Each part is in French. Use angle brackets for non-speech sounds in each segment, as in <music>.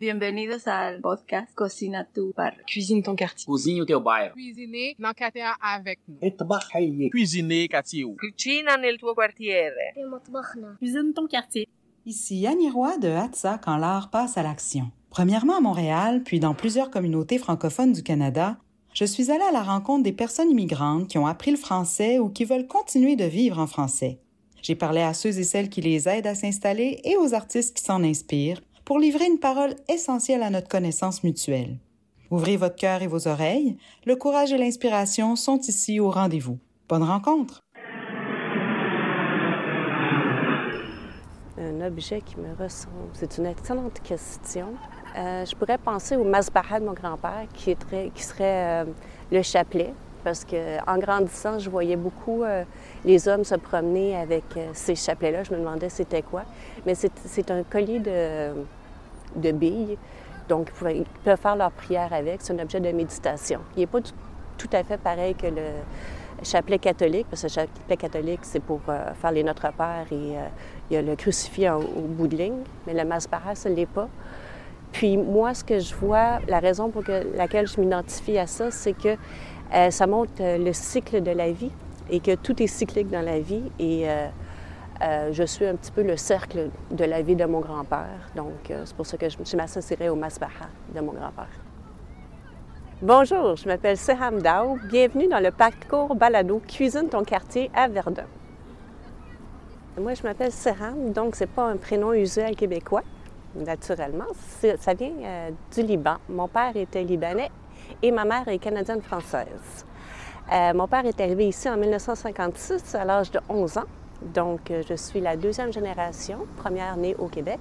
Bienvenidos ao podcast Cocina tu bar. Cuisine ton quartier. Cozinha o teu. Cuisiner quartier avec nous. Cuisiner quartier. Tuo quartiere. Cuisine ton quartier. Ici Annie Roy de Hatsa quand l'art passe à l'action. Premièrement à Montréal, puis dans plusieurs communautés francophones du Canada, je suis allée à la rencontre des personnes immigrantes qui ont appris le français ou qui veulent continuer de vivre en français. J'ai parlé à ceux et celles qui les aident à s'installer et aux artistes qui s'en inspirent pour livrer une parole essentielle à notre connaissance mutuelle. Ouvrez votre cœur et vos oreilles, le courage et l'inspiration sont ici au rendez-vous. Bonne rencontre! Un objet qui me ressemble, c'est une excellente question. Euh, je pourrais penser au masbara de mon grand-père, qui, serait euh, le chapelet, parce qu'en grandissant, je voyais beaucoup euh, les hommes se promener avec ces chapelets-là. Je me demandais c'était quoi. Mais c'est un collier de, de billes, donc ils peuvent faire leur prière avec. C'est un objet de méditation. Il n'est pas tout à fait pareil que le chapelet catholique, parce que le chapelet catholique, c'est pour euh, faire les Notre Père et euh, il y a le crucifix en- au bout de ligne, mais le masbara, ce ne l'est pas. Puis moi, ce que je vois, la raison pour que- laquelle je m'identifie à ça, c'est que euh, ça montre le cycle de la vie et que tout est cyclique dans la vie. Et euh, je suis un petit peu le cercle de la vie de mon grand-père. Donc, euh, c'est pour ça que je, je m'associerais au masbara de mon grand-père. Bonjour, je m'appelle Seham Dao. Bienvenue dans le parcours balado Cuisine ton quartier à Verdun. Moi, je m'appelle Seham, donc c'est pas un prénom usuel québécois, naturellement. Ça vient euh, du Liban. Mon père était libanais et ma mère est canadienne-française. Mon père est arrivé ici en 1956 à l'âge de 11 ans. Donc, euh, je suis la deuxième génération, première née au Québec.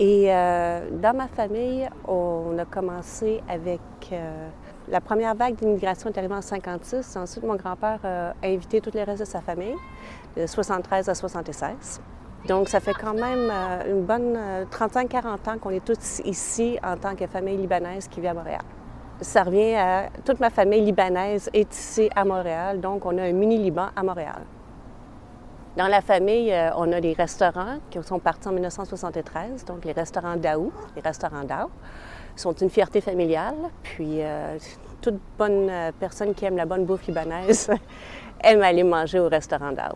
Et euh, dans ma famille, on a commencé avec euh, la première vague d'immigration est arrivée en 56. Ensuite, mon grand-père a invité tout le reste de sa famille, de 73 à 76. Donc, ça fait quand même une bonne euh, 35-40 ans qu'on est tous ici en tant que famille libanaise qui vit à Montréal. Ça revient à toute ma famille libanaise est ici à Montréal, donc on a un mini-Liban à Montréal. Dans la famille, euh, on a des restaurants qui sont partis en 1973, donc les restaurants Daou, les restaurants Daou, sont une fierté familiale. Puis euh, toute bonne euh, personne qui aime la bonne bouffe libanaise <laughs> aime aller manger au restaurant Daou.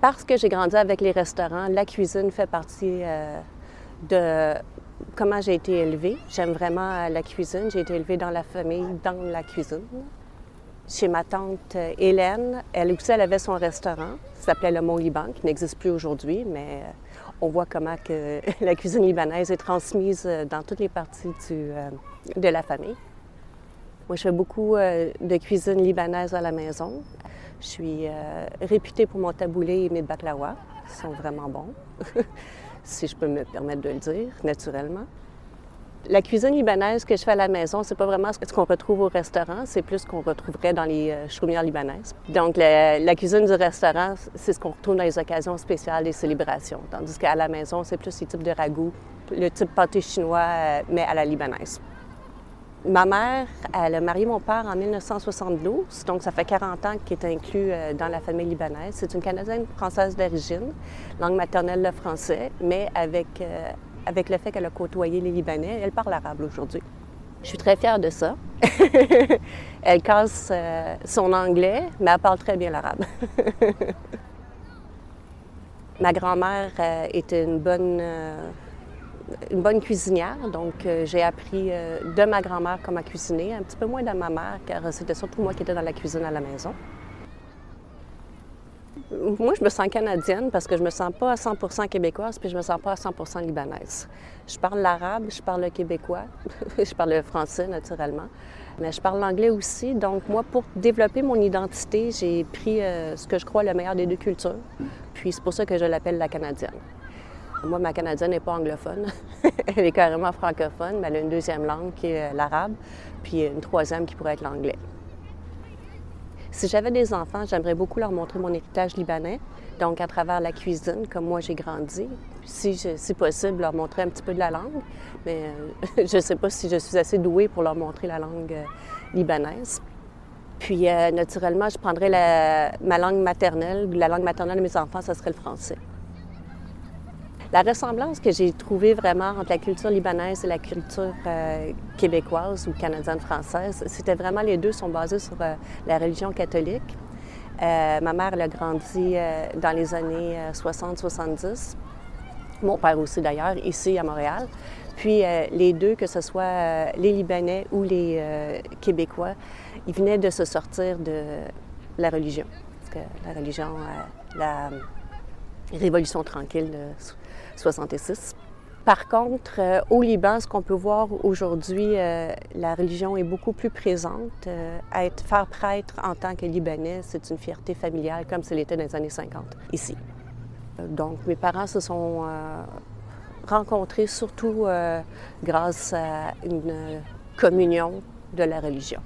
Parce que j'ai grandi avec les restaurants, la cuisine fait partie de comment j'ai été élevée. J'aime vraiment la cuisine. J'ai été élevée dans la famille, dans la cuisine. Chez ma tante euh, Hélène, elle aussi, avait son restaurant. Ça s'appelait le Mont Liban, qui n'existe plus aujourd'hui, mais euh, on voit comment <laughs> la cuisine libanaise est transmise euh, dans toutes les parties de la famille. Moi, je fais beaucoup de cuisine libanaise à la maison. Je suis réputée pour mon taboulé et mes baklawa. Ils sont vraiment bons, <laughs> si je peux me permettre de le dire, naturellement. La cuisine libanaise que je fais à la maison, c'est pas vraiment ce qu'on retrouve au restaurant, c'est plus ce qu'on retrouverait dans les euh, chaumières libanaises. Donc, la, cuisine du restaurant, c'est ce qu'on retrouve dans les occasions spéciales, les célébrations. Tandis qu'à la maison, c'est plus les types de ragoûts, le type pâté chinois, euh, mais à la libanaise. Ma mère, elle a marié mon père en 1972, donc ça fait 40 ans qu'elle est inclus euh, dans la famille libanaise. C'est une Canadienne française d'origine, langue maternelle le français, mais avec, avec le fait qu'elle a côtoyé les Libanais, elle parle arabe aujourd'hui. Je suis très fière de ça. <laughs> elle casse euh, son anglais, mais elle parle très bien l'arabe. <laughs> Ma grand-mère euh, était une bonne, euh, une bonne cuisinière, donc euh, j'ai appris euh, de ma grand-mère comment cuisiner, un petit peu moins de ma mère, car c'était surtout moi qui étais dans la cuisine à la maison. Moi, je me sens canadienne parce que je me sens pas à 100 québécoise, puis je me sens pas à 100 libanaise. Je parle l'arabe, je parle le québécois, <laughs> je parle le français naturellement, mais je parle l'anglais aussi. Donc moi, pour développer mon identité, j'ai pris euh, ce que je crois le meilleur des deux cultures, puis c'est pour ça que je l'appelle la canadienne. Moi, ma canadienne n'est pas anglophone, <laughs> elle est carrément francophone, mais elle a une deuxième langue qui est euh, l'arabe, puis une troisième qui pourrait être l'anglais. Si j'avais des enfants, j'aimerais beaucoup leur montrer mon héritage libanais, donc à travers la cuisine, comme moi j'ai grandi. Si, je- si possible, leur montrer un petit peu de la langue, mais euh, <laughs> je ne sais pas si je suis assez douée pour leur montrer la langue euh, libanaise. Puis, euh, naturellement, je prendrais ma langue maternelle. La langue maternelle de mes enfants, ça serait le français. La ressemblance que j'ai trouvée vraiment entre la culture libanaise et la culture euh, québécoise ou canadienne-française, c'était vraiment les deux sont basés sur euh, la religion catholique. Euh, ma mère elle a grandi dans les années 60-70. Mon père aussi d'ailleurs, ici à Montréal. Puis les deux, que ce soit les Libanais ou les Québécois, ils venaient de se sortir de la religion. Parce que la religion, la révolution tranquille 66. Par contre, euh, au Liban, ce qu'on peut voir aujourd'hui, euh, la religion est beaucoup plus présente. Euh, être, faire prêtre en tant que Libanais, c'est une fierté familiale comme ce l'était dans les années 50 ici. Donc, mes parents se sont rencontrés surtout grâce à une communion de la religion.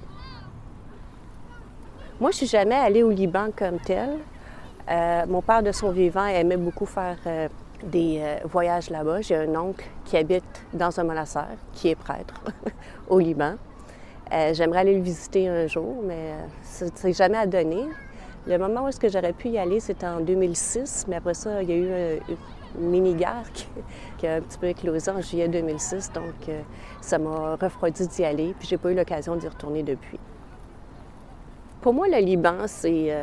Moi, je suis jamais allée au Liban comme tel. mon père, de son vivant, aimait beaucoup faire des euh, voyages là-bas. J'ai un oncle qui habite dans un monastère, qui est prêtre <laughs> au Liban. Euh, j'aimerais aller le visiter un jour, mais euh, c'est jamais à donner. Le moment où est-ce que j'aurais pu y aller, c'était en 2006, mais après ça, il y a eu une mini-guerre qui, a un petit peu éclosé en juillet 2006, donc ça m'a refroidi d'y aller, puis j'ai pas eu l'occasion d'y retourner depuis. Pour moi, le Liban, c'est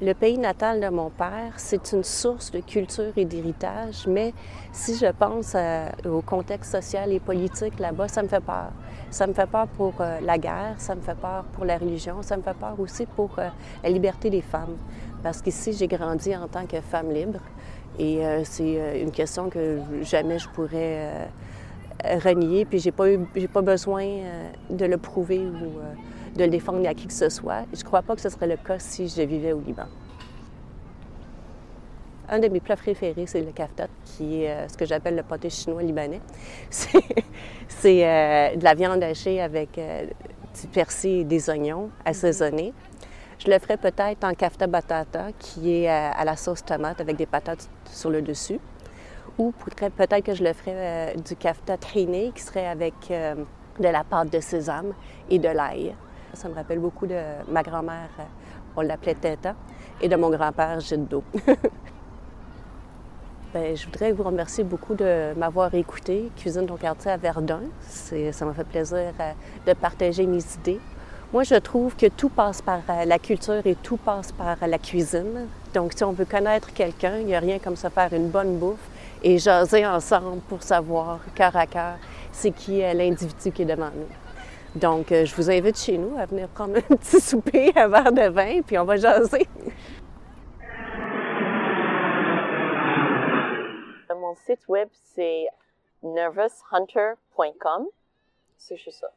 le pays natal de mon père, c'est une source de culture et d'héritage, mais si je pense au contexte social et politique là-bas, ça me fait peur. Ça me fait peur pour euh, la guerre, ça me fait peur pour la religion, ça me fait peur aussi pour euh, la liberté des femmes. Parce qu'ici, j'ai grandi en tant que femme libre et euh, c'est une question que jamais je pourrais renier, puis j'ai pas, pas besoin de le prouver ou de le défendre à qui que ce soit. Je ne crois pas que ce serait le cas si je vivais au Liban. Un de mes plats préférés, c'est le kaftat, qui est euh, ce que j'appelle le pâté chinois libanais. <laughs> C'est euh, de la viande hachée avec euh, du persil et des oignons assaisonnés. Je le ferais peut-être en kafta batata, qui est à la sauce tomate avec des patates sur le dessus. Ou peut-être que je le ferais du kafta triné, qui serait avec de la pâte de sésame et de l'ail. Ça me rappelle beaucoup de ma grand-mère, euh, on l'appelait Teta, et de mon grand-père, Gildo. <laughs> Bien, je voudrais vous remercier beaucoup de m'avoir écouté. Cuisine ton quartier à Verdun. Ça m'a fait plaisir euh, de partager mes idées. Moi, je trouve que tout passe par euh, la culture et tout passe par la cuisine. Donc, si on veut connaître quelqu'un, il n'y a rien comme se faire une bonne bouffe et jaser ensemble pour savoir, cœur à cœur, c'est qui est l'individu qui est devant nous. Donc, euh, je vous invite chez nous à venir prendre un <laughs> petit souper, un verre de vin, puis on va jaser. Mon site web, c'est nervoushunter.com. C'est juste ça.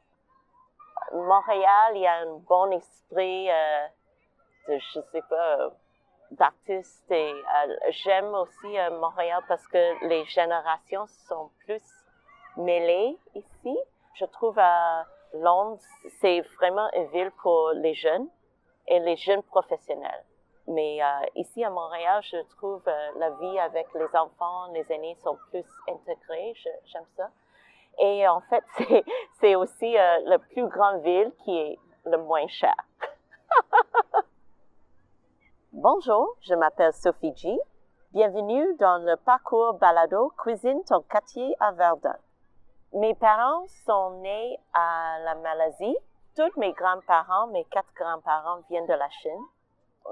Montréal, il y a un bon esprit euh, de, je sais pas, d'artistes. Et euh, j'aime aussi Montréal parce que les générations sont plus mêlées ici. Je trouve Londres, c'est vraiment une ville pour les jeunes et les jeunes professionnels. Mais euh, ici à Montréal, je trouve euh, la vie avec les enfants, les aînés sont plus intégrés. J'aime ça. Et en fait, <laughs> c'est aussi euh, la plus grande ville qui est le moins cher. <laughs> Bonjour, je m'appelle Sophie G. Bienvenue dans le parcours balado Cuisine ton quartier à Verdun. Mes parents sont nés à la Malaisie. Tous mes grands-parents, mes quatre grands-parents viennent de la Chine.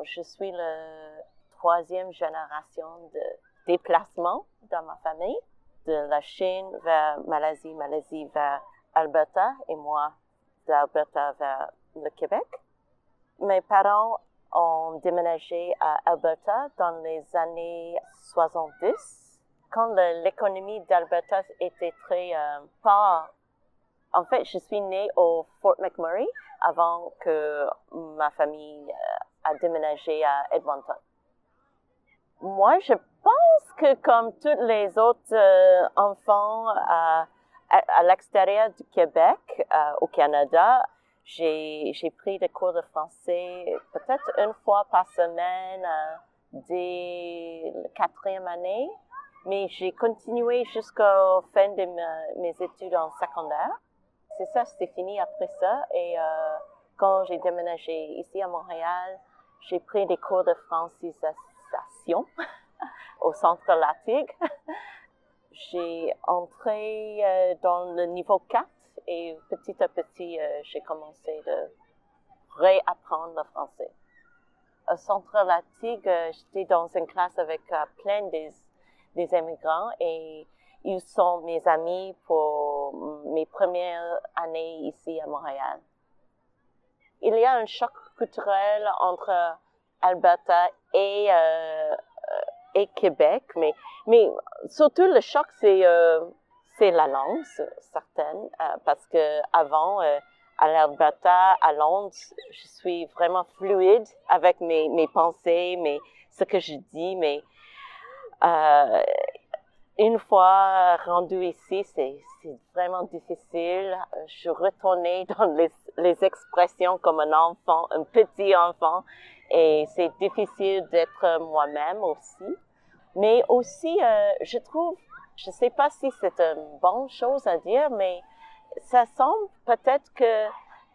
Je suis la troisième génération de déplacement dans ma famille, de la Chine vers Malaisie, Malaisie vers Alberta et moi d'Alberta vers le Québec. Mes parents ont déménagé à Alberta dans les années 70 quand l'économie d'Alberta était très euh, pas. En fait, je suis née au Fort McMurray avant que ma famille euh, a déménagé à Edmonton. Moi, je pense que comme tous les autres euh, enfants à, à, l'extérieur du Québec, au Canada, j'ai pris des cours de français peut-être une fois par semaine dès la quatrième année mais j'ai continué jusqu'à fin de mes études en secondaire. C'est ça, c'était fini après ça. Et euh, quand j'ai déménagé ici à Montréal, j'ai pris des cours de francisation <laughs> au centre Latig. <laughs> j'ai entré euh, dans le niveau 4 et petit à petit, euh, j'ai commencé de réapprendre le français. Au centre euh, j'étais dans une classe avec plein des, des immigrants et ils sont mes amis pour mes premières années ici à Montréal. Il y a un choc culturel entre Alberta et, euh, et Québec, mais, mais surtout le choc, c'est euh, la langue, certaine, euh, parce que avant, euh, à l'Alberta, à Londres, je suis vraiment fluide avec mes, mes pensées, mes, ce que je dis, mais euh, une fois rendu ici, c'est vraiment difficile. Je retournais dans les, les, expressions comme un enfant, un petit enfant, et c'est difficile d'être moi-même aussi. Mais aussi, euh, je trouve, je ne sais pas si c'est une bonne chose à dire, mais ça semble peut-être que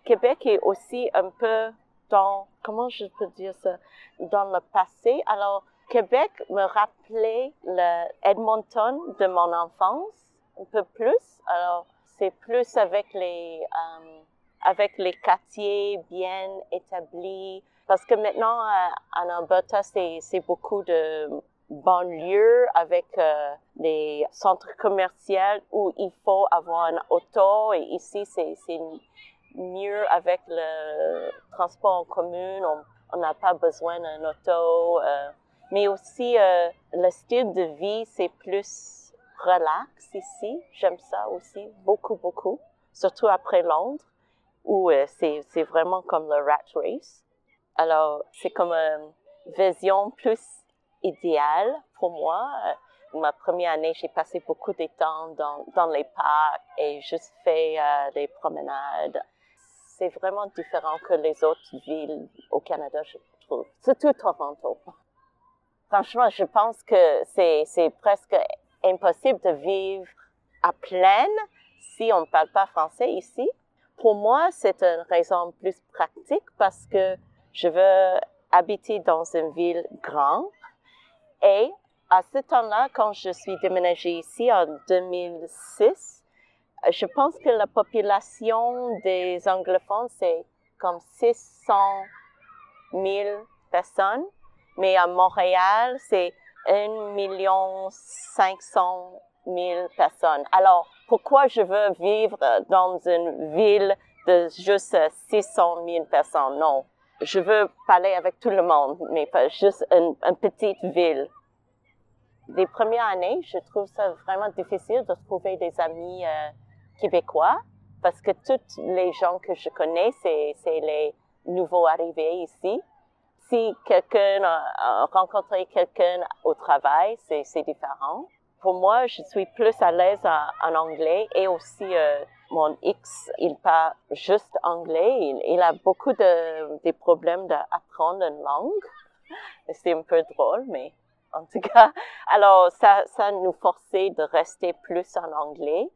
Québec est aussi un peu dans, comment je peux dire ça, dans le passé. Alors, Québec me rappelait le Edmonton de mon enfance un peu plus. Alors, c'est plus avec les, euh, avec les quartiers bien établis. Parce que maintenant, euh, en Alberta, c'est, beaucoup de banlieues avec euh, des centres commerciaux où il faut avoir une auto. Et ici, c'est, mieux avec le transport en commun. On n'a pas besoin d'une auto. Euh, mais aussi, euh, le style de vie, c'est plus relax ici. J'aime ça aussi, beaucoup, beaucoup. Surtout après Londres, où euh, c'est vraiment comme le rat race. Alors, c'est comme une vision plus idéale pour moi. Euh, ma première année, j'ai passé beaucoup de temps dans, les parcs et juste fait euh, des promenades. C'est vraiment différent que les autres villes au Canada, je trouve. Surtout Toronto. Franchement, je pense que c'est presque impossible de vivre à pleine si on ne parle pas français ici. Pour moi, c'est une raison plus pratique parce que je veux habiter dans une ville grande et à ce temps-là, quand je suis déménagée ici en 2006, je pense que la population des anglophones, c'est comme 600 000 personnes mais à Montréal, c'est 1 million 500 000 personnes. Alors, pourquoi je veux vivre dans une ville de juste 600 000 personnes? Non. Je veux parler avec tout le monde, mais pas juste une, petite ville. Les premières années, je trouve ça vraiment difficile de trouver des amis euh, québécois parce que tous les gens que je connais, c'est les nouveaux arrivés ici si quelqu'un a rencontré quelqu'un au travail, c'est différent. Pour moi, je suis plus à l'aise en, anglais et aussi euh, mon X, il parle juste anglais. Il, a beaucoup de problèmes d'apprendre une langue. <laughs> C'est un peu drôle, mais en tout cas, alors ça nous forçait de rester plus en anglais.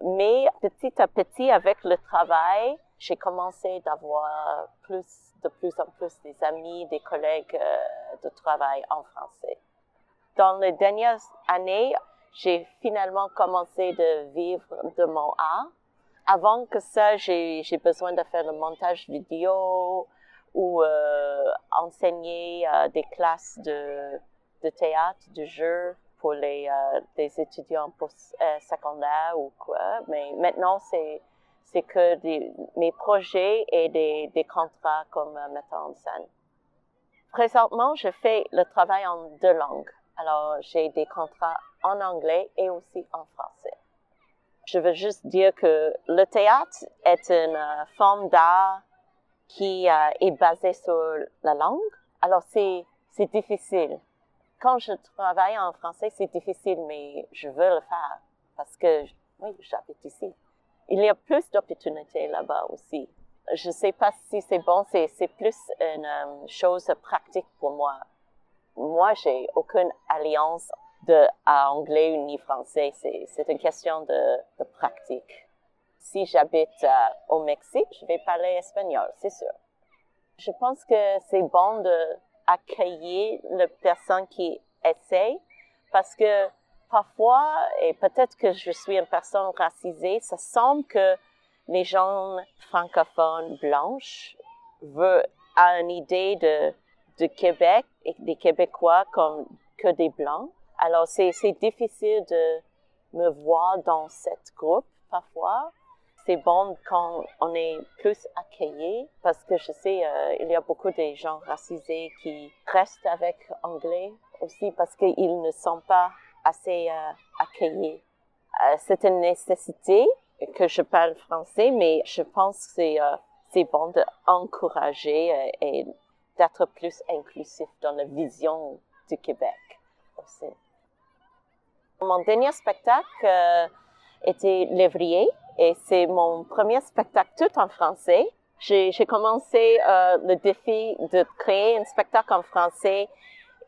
Mais petit à petit, avec le travail, j'ai commencé d'avoir plus de plus en plus des amis, des collègues euh, de travail en français. Dans les dernières années, j'ai finalement commencé de vivre de mon art. Avant que ça, j'ai besoin de faire le montage vidéo ou euh, enseigner euh, des classes de, théâtre, de jeu pour les des étudiants post secondaires ou quoi. Mais maintenant, c'est c'est que mes projets et des, contrats comme euh, metteur en scène. Présentement, je fais le travail en deux langues. Alors, j'ai des contrats en anglais et aussi en français. Je veux juste dire que le théâtre est une euh, forme d'art qui euh, est basée sur la langue. Alors, c'est, c'est difficile. Quand je travaille en français, c'est difficile, mais je veux le faire parce que, oui, j'habite ici il y a plus d'opportunités là-bas aussi. Je ne sais pas si c'est bon, c'est plus une euh, chose pratique pour moi. Moi, j'ai aucune alliance à anglais ni français. C'est une question de, pratique. Si j'habite euh, au Mexique, je vais parler espagnol, c'est sûr. Je pense que c'est bon de accueillir les personnes qui essayent parce que parfois, et peut-être que je suis une personne racisée, ça semble que les gens francophones blanches veulent, a une idée de, de Québec et des Québécois comme que des blancs. Alors, c'est, difficile de me voir dans cette groupe parfois. C'est bon quand on est plus accueilli parce que je sais, euh, il y a beaucoup de gens racisés qui restent avec anglais aussi parce qu'ils ne sont pas assez euh, accueillis. Euh, c'est une nécessité que je parle français, mais je pense que c'est, euh, c'est bon d'encourager et d'être plus inclusif dans la vision du Québec aussi. Mon dernier spectacle était Lévrier et c'est mon premier spectacle tout en français. J'ai, commencé le défi de créer un spectacle en français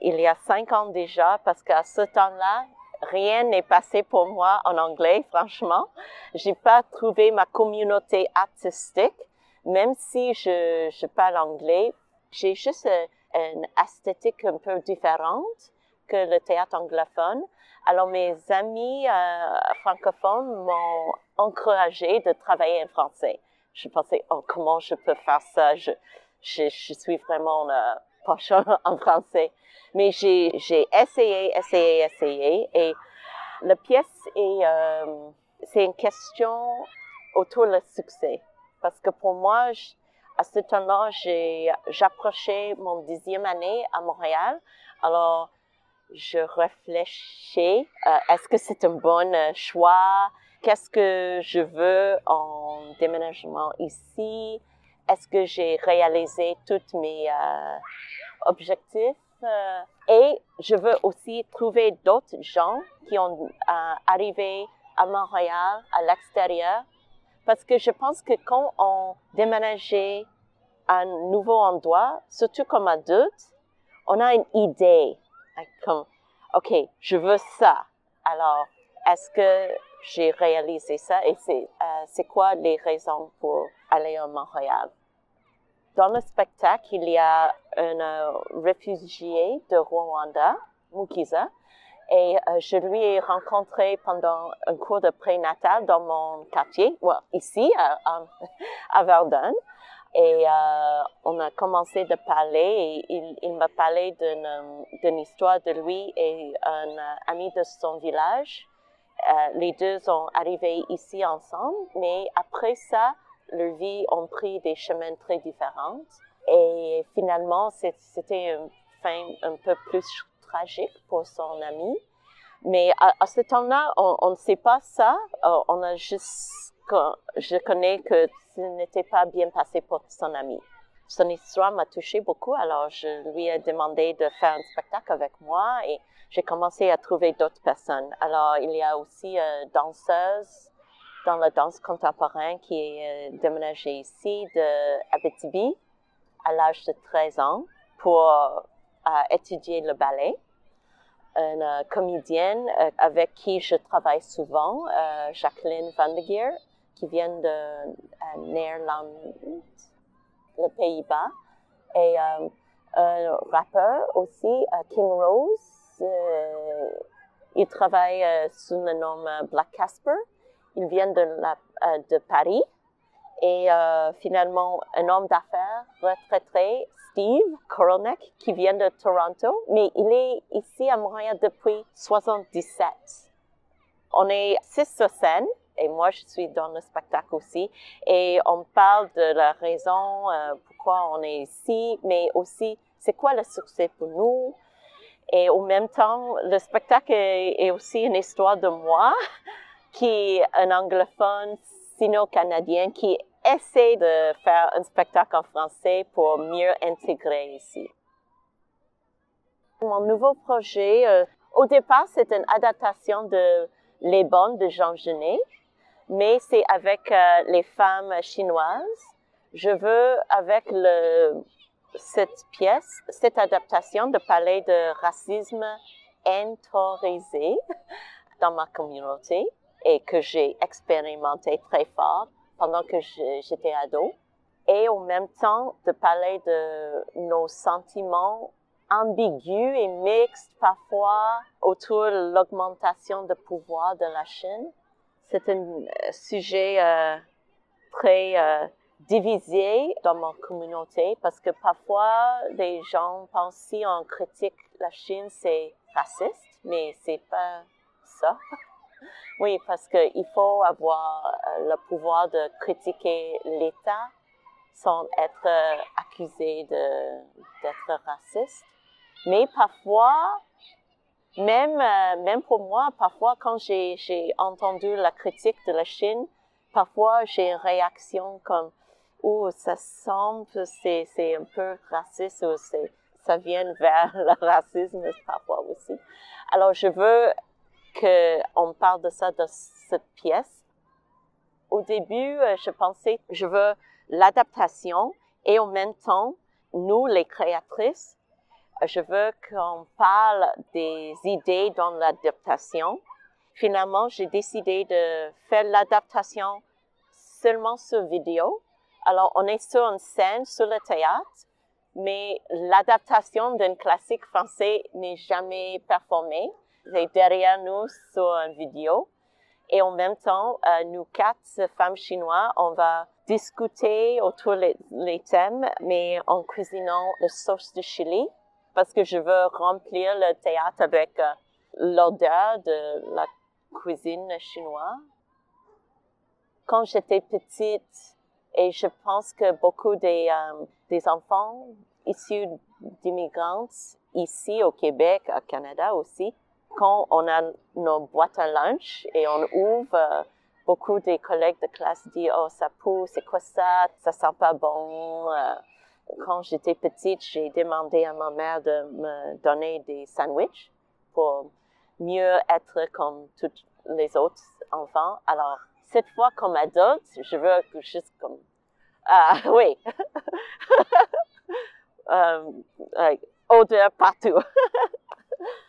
il y a cinq ans déjà parce qu'à ce temps-là, rien n'est passé pour moi en anglais, franchement. J'ai pas trouvé ma communauté artistique, même si je, parle anglais. J'ai juste euh, une esthétique un peu différente que le théâtre anglophone. Alors mes amis euh, francophones m'ont encouragé de travailler en français. Je pensais, oh, comment je peux faire ça? Je suis vraiment euh, pas en français. Mais j'ai, essayé, essayé, essayé. Et la pièce est, euh, c'est une question autour du succès. Parce que pour moi, à ce temps-là, j'approchais mon dixième année à Montréal. Alors, je réfléchis, euh, est-ce que c'est un bon euh, choix? Qu'est-ce que je veux en déménagement ici? Est-ce que j'ai réalisé tous mes euh, objectifs? Euh, et je veux aussi trouver d'autres gens qui ont euh, arrivé à Montréal, à l'extérieur, parce que je pense que quand on déménageait à un nouveau endroit, surtout comme adulte, on a une idée, comme, OK, je veux ça. Alors, est-ce que j'ai réalisé ça et c'est quoi les raisons pour aller à Montréal? Dans le spectacle, il y a un euh, réfugié de Rwanda, Mukiza, et euh, je lui ai rencontré pendant un cours de prénatal dans mon quartier, ici, à, Verdun. Et euh, on a commencé de parler et il, m'a parlé d'une, histoire de lui et un ami de son village. Les deux sont arrivés ici ensemble, mais après ça, leurs vies ont pris des chemins très différents. Et finalement, c'était une fin un peu plus tragique pour son ami. Mais à, à ce temps-là, on ne sait pas ça. Euh, on a juste, je connais que ce n'était pas bien passé pour son ami. Son histoire m'a touché beaucoup, alors je lui ai demandé de faire un spectacle avec moi et j'ai commencé à trouver d'autres personnes. Alors, il y a aussi une danseuse dans la danse contemporaine qui est euh, déménagée ici de Abitibi à l'âge de 13 ans pour euh, étudier le ballet. Une euh, comédienne avec qui je travaille souvent, Jacqueline Van de Geer, qui vient de Néerlande, les Pays-Bas, et un rappeur aussi, King Rose. il travaille sous le nom Black Casper. Il vient de, de Paris et euh, finalement un homme d'affaires retraité, Steve Koronek, qui vient de Toronto, mais il est ici à Montréal depuis 77. On est six sur scène, et moi je suis dans le spectacle aussi, et on parle de la raison euh, pourquoi on est ici, mais aussi c'est quoi le succès pour nous? Et en même temps, le spectacle est aussi une histoire de moi, qui est un anglophone sino-canadien qui essaie de faire un spectacle en français pour mieux intégrer ici. Mon nouveau projet, euh, au départ, c'est une adaptation de Les Bonnes de Jean Genet, mais c'est avec euh, les femmes chinoises. Je veux, avec cette pièce, cette adaptation, de parler de racisme autorisé dans ma communauté et que j'ai expérimenté très fort pendant que j'étais ado. Et en même temps, de parler de nos sentiments ambigu et mixte parfois autour de l'augmentation de pouvoir de la Chine. C'est un euh, sujet euh, très euh, divisé dans ma communauté parce que parfois les gens pensent si on critique la Chine c'est raciste, mais c'est pas ça. <laughs> Oui, parce qu'il faut avoir euh, le pouvoir de critiquer l'État sans être euh, accusé d'être raciste. Mais parfois, même, euh, même pour moi, parfois quand j'ai, entendu la critique de la Chine, parfois j'ai une réaction comme, oh, ça semble, c'est, un peu raciste ou ça vient <laughs> vers le racisme parfois aussi. Alors je veux qu'on parle de ça dans cette pièce. Au début, euh, je pensais, je veux l'adaptation et en même temps, nous, les créatrices, euh, je veux qu'on parle des idées dans l'adaptation. Finalement, j'ai décidé de faire l'adaptation seulement sur vidéo. Alors, on est sur une scène, sur le théâtre, mais l'adaptation d'un classique français n'est jamais performée c'est derrière nous sur une vidéo. Et en même temps, euh, nous quatre femmes chinoises, on va discuter autour les thèmes, mais en cuisinant la sauce de chili, parce que je veux remplir le théâtre avec euh, l'odeur de la cuisine chinoise. Quand j'étais petite, et je pense que beaucoup des, euh, des enfants issus d'immigrants ici au Québec, au Canada aussi, quand on a nos boîtes à lunch et on ouvre, euh, beaucoup des collègues de classe disent Oh, ça pousse, c'est quoi ça? Ça sent pas bon. Euh, quand j'étais petite, j'ai demandé à ma mère de me donner des sandwichs pour mieux être comme tous les autres enfants. Alors, cette fois, comme adulte, je veux juste comme. Ah, <laughs> oui. <laughs> euh, odeur partout. <laughs>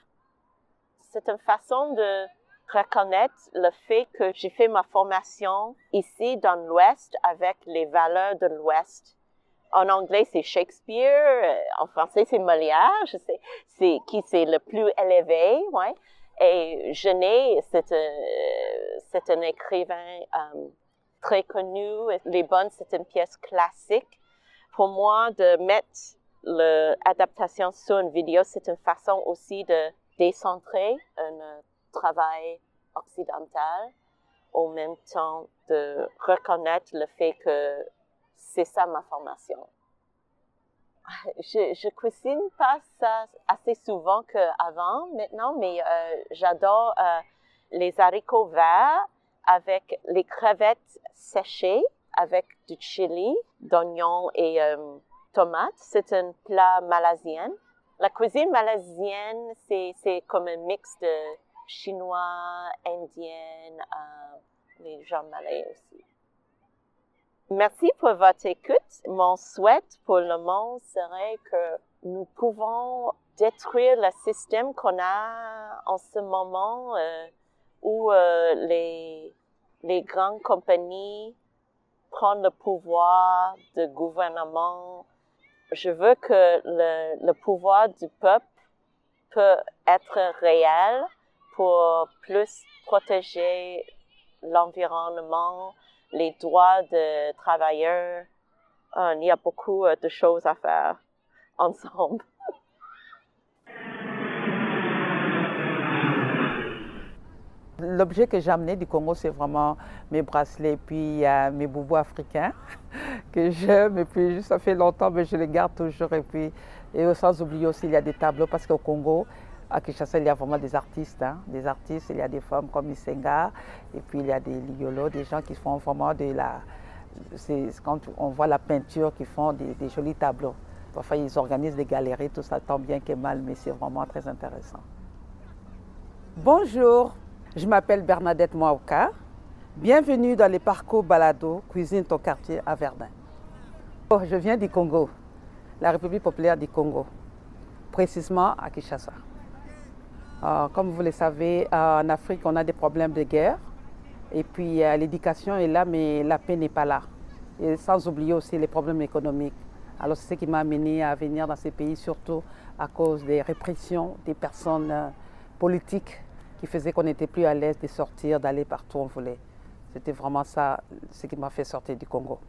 c'est une façon de reconnaître le fait que j'ai fait ma formation ici dans l'Ouest avec les valeurs de l'Ouest. En anglais, c'est Shakespeare. Euh, en français, c'est Molière. Je sais, c'est qui c'est le plus élevé, ouais. Et Genet, c'est un, un écrivain euh, très connu. Les Bonnes, c'est une pièce classique. Pour moi, de mettre l'adaptation sur une vidéo, c'est une façon aussi de décentrer un travail occidental, au même temps de reconnaître le fait que c'est ça ma formation. <laughs> Je, je cuisine pas ça assez souvent qu'avant maintenant, mais euh, j'adore euh, les haricots verts avec les crevettes séchées avec du chili, d'oignons et euh, tomates. C'est un plat malaisien la cuisine malaisienne, c'est comme un mix de chinois, indien, euh, les gens malais aussi. Merci pour votre écoute. Mon souhait pour le monde serait que nous pouvons détruire le système qu'on a en ce moment euh, où euh, les, les grandes compagnies prennent le pouvoir de gouvernement je veux que le, pouvoir du peuple peut être réel pour plus protéger l'environnement, les droits des travailleurs. Euh, il y a beaucoup euh, de choses à faire <laughs> ensemble. L'objet que j'ai amené du Congo, c'est vraiment mes bracelets, puis euh, mes boubous africains <laughs> que j'aime. Et puis, ça fait longtemps, mais je les garde toujours. Et puis, et sans oublier aussi, il y a des tableaux, parce qu'au Congo, à Kinshasa, il y a vraiment des artistes. Hein. Des artistes, il y a des femmes comme Isenga, et puis il y a des ligolos, des gens qui font vraiment de la. C'est quand on voit la peinture, qui font des, des jolis tableaux. Parfois, ils organisent des galeries, tout ça, tant bien que mal, mais c'est vraiment très intéressant. Bonjour, je m'appelle Bernadette Mouaouka. Bienvenue dans les parcours balado Cuisine ton quartier à Verdun. Oh, je viens du Congo, la République populaire du Congo, précisément à Kinshasa. Euh, comme vous le savez, en Afrique, on a des problèmes de guerre. Et puis euh, l'éducation est là, mais la paix n'est pas là. Et sans oublier aussi les problèmes économiques. Alors c'est ce qui m'a amené à venir dans ces pays, surtout à cause des répressions des personnes euh, politiques qui faisaient qu'on n'était plus à l'aise de sortir, d'aller partout où on voulait. C'était vraiment ça ce qui m'a fait sortir du Congo.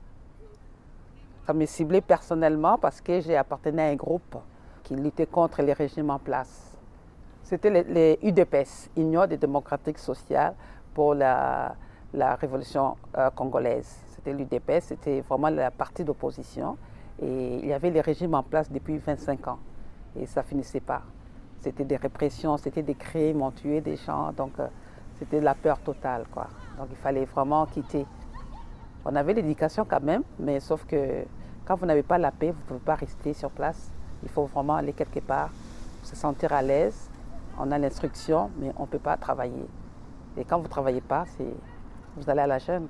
Ça me ciblé personnellement parce que j'ai appartenu à un groupe qui luttait contre les régimes en place. C'était les, UDPS, Union des démocratiques sociales pour la, révolution euh, congolaise. C'était l'UDPS, c'était vraiment la partie d'opposition. Et il y avait les régimes en place depuis 25 ans. Et ça finissait pas. C'était des répressions, c'était des crimes, on tuait des gens. Donc euh, c'était la peur totale. Quoi. Donc il fallait vraiment quitter. On avait l'éducation quand même, mais sauf que quand vous n'avez pas la paix, vous ne pouvez pas rester sur place. Il faut vraiment aller quelque part, se sentir à l'aise. On a l'instruction, mais on ne peut pas travailler. Et quand vous ne travaillez pas, vous allez à la jungle.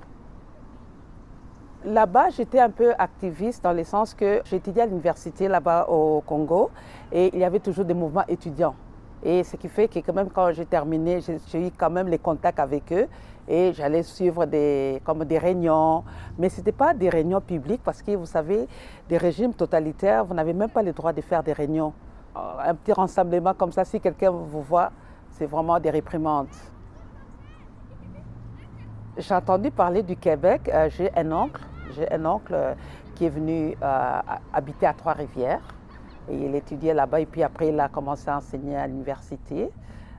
Là-bas, j'étais un peu activiste dans le sens que j'étudiais à l'université là-bas au Congo et il y avait toujours des mouvements étudiants. Et ce qui fait que quand même quand j'ai terminé, j'ai eu quand même les contacts avec eux et j'allais suivre des, comme des réunions. Mais ce n'était pas des réunions publiques parce que vous savez, des régimes totalitaires, vous n'avez même pas le droit de faire des réunions. Un petit rassemblement comme ça, si quelqu'un vous voit, c'est vraiment des réprimandes. J'ai entendu parler du Québec. Euh, j'ai un oncle, j'ai un oncle euh, qui est venu euh, habiter à Trois-Rivières. Et il étudiait là-bas et puis après il a commencé à enseigner à l'université,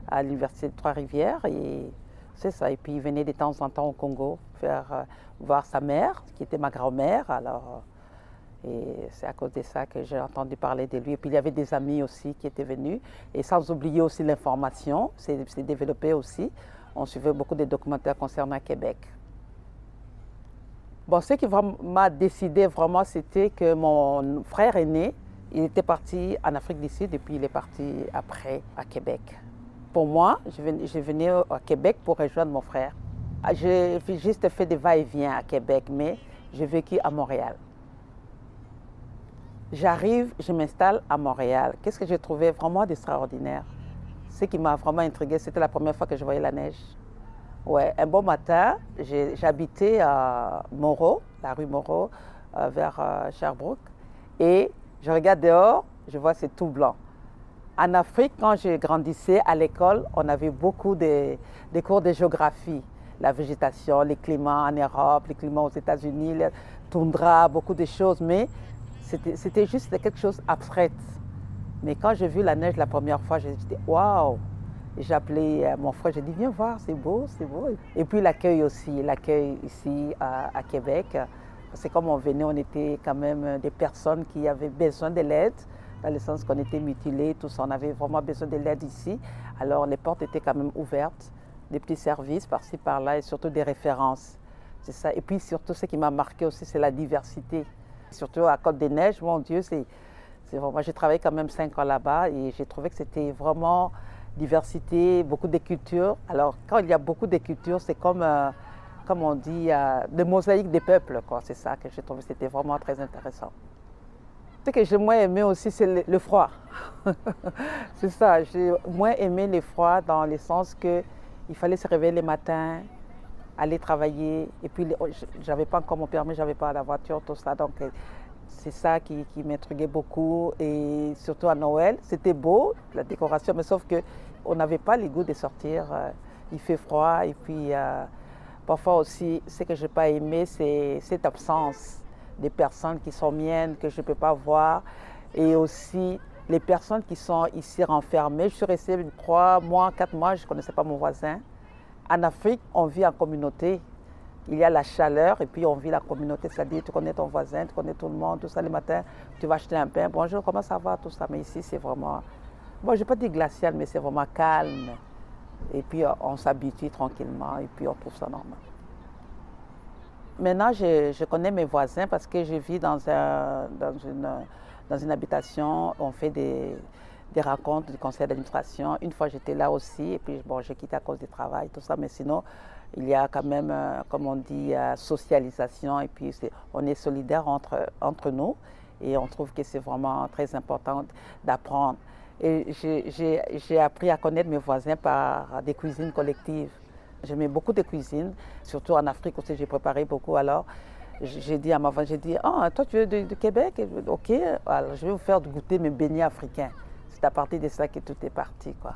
à l'université de Trois-Rivières. Et c'est ça. Et puis il venait de temps en temps au Congo faire voir sa mère, qui était ma grand-mère. Alors, et c'est à cause de ça que j'ai entendu parler de lui. Et puis il y avait des amis aussi qui étaient venus. Et sans oublier aussi l'information, c'est développé aussi on suivait beaucoup de documentaires concernant Québec. Bon, ce qui m'a décidé vraiment, c'était que mon frère aîné, il était parti en Afrique du Sud et puis il est parti après à Québec. Pour moi, je venais, à Québec pour rejoindre mon frère. J'ai juste fait des va-et-vient à Québec, mais j'ai vécu à Montréal. J'arrive, je m'installe à Montréal. Qu'est-ce que j'ai trouvé vraiment d'extraordinaire? Ce qui m'a vraiment intrigué, c'était la première fois que je voyais la neige. Un bon matin, j'habitais à Moreau, la rue Moreau, euh, vers euh, Sherbrooke, et je regarde dehors, je vois c'est tout blanc. En Afrique, quand je grandissais à l'école, on avait beaucoup de, cours de géographie, la végétation, les climats en Europe, les climats aux États-Unis, toundra, beaucoup de choses, mais c'était juste quelque chose abstrait. Mais quand j'ai vu la neige la première fois, j'ai dit waouh! J'ai appelé euh, mon frère, j'ai dit viens voir, c'est beau, c'est beau. Et puis l'accueil aussi, l'accueil ici à, Québec. C'est comme on venait, on était quand même des personnes qui avaient besoin de l'aide, dans le sens qu'on était mutilés, tout ça, on avait vraiment besoin de l'aide ici. Alors les portes étaient quand même ouvertes, des petits services par-ci, par-là, et surtout des références. C'est ça. Et puis surtout, ce qui m'a marqué aussi, c'est la diversité. Surtout à Côte des Neiges, mon Dieu, c'est moi, j'ai travaillé quand même cinq ans là-bas et j'ai trouvé que c'était vraiment diversité, beaucoup de cultures. Alors, quand il y a beaucoup de cultures, c'est comme, euh, comme on dit, euh, de mosaïque des peuples. C'est ça que j'ai trouvé, c'était vraiment très intéressant. Ce que j'ai moins aimé aussi, c'est le, froid. <laughs> c'est ça, j'ai moins aimé le froid dans le sens que il fallait se réveiller le matin, aller travailler, et puis j'avais pas encore mon permis, j'avais pas la voiture, tout ça. Donc, c'est ça qui, qui m'intriguait beaucoup. Et surtout à Noël, c'était beau, la décoration, mais sauf qu'on n'avait pas le goût de sortir. Euh, il fait froid. Et puis, euh, parfois aussi, ce que je n'ai pas aimé, c'est cette absence des personnes qui sont miennes, que je ne peux pas voir. Et aussi, les personnes qui sont ici renfermées. Je suis restée trois mois, quatre mois, je ne connaissais pas mon voisin. En Afrique, on vit en communauté il y a la chaleur et puis on vit la communauté, c'est-à-dire tu connais ton voisin, tu connais tout le monde, tout ça le matin, tu vas acheter un pain, bonjour, comment ça va, tout ça? Mais ici, c'est vraiment, bon, je n'ai pas dit glacial, mais c'est vraiment calme. Et puis on s'habitue tranquillement et puis on trouve ça normal. Maintenant, je, connais mes voisins parce que je vis dans, un, dans, une, dans une habitation, on fait des, des rencontres du conseil d'administration. Une fois, j'étais là aussi, et puis bon, j'ai quitté à cause du travail, tout ça, mais sinon, il y a quand même, euh, comme on dit, euh, socialisation, et puis on est solidaires entre, entre nous, et on trouve que c'est vraiment très important d'apprendre. Et j'ai appris à connaître mes voisins par des cuisines collectives. J'aimais beaucoup de cuisines, surtout en Afrique aussi, j'ai préparé beaucoup alors. J'ai dit à ma femme, j'ai dit, ah, toi tu es de, Québec Ok, alors je vais vous faire goûter mes beignets africains. C'est à partir de ça que tout est parti, quoi.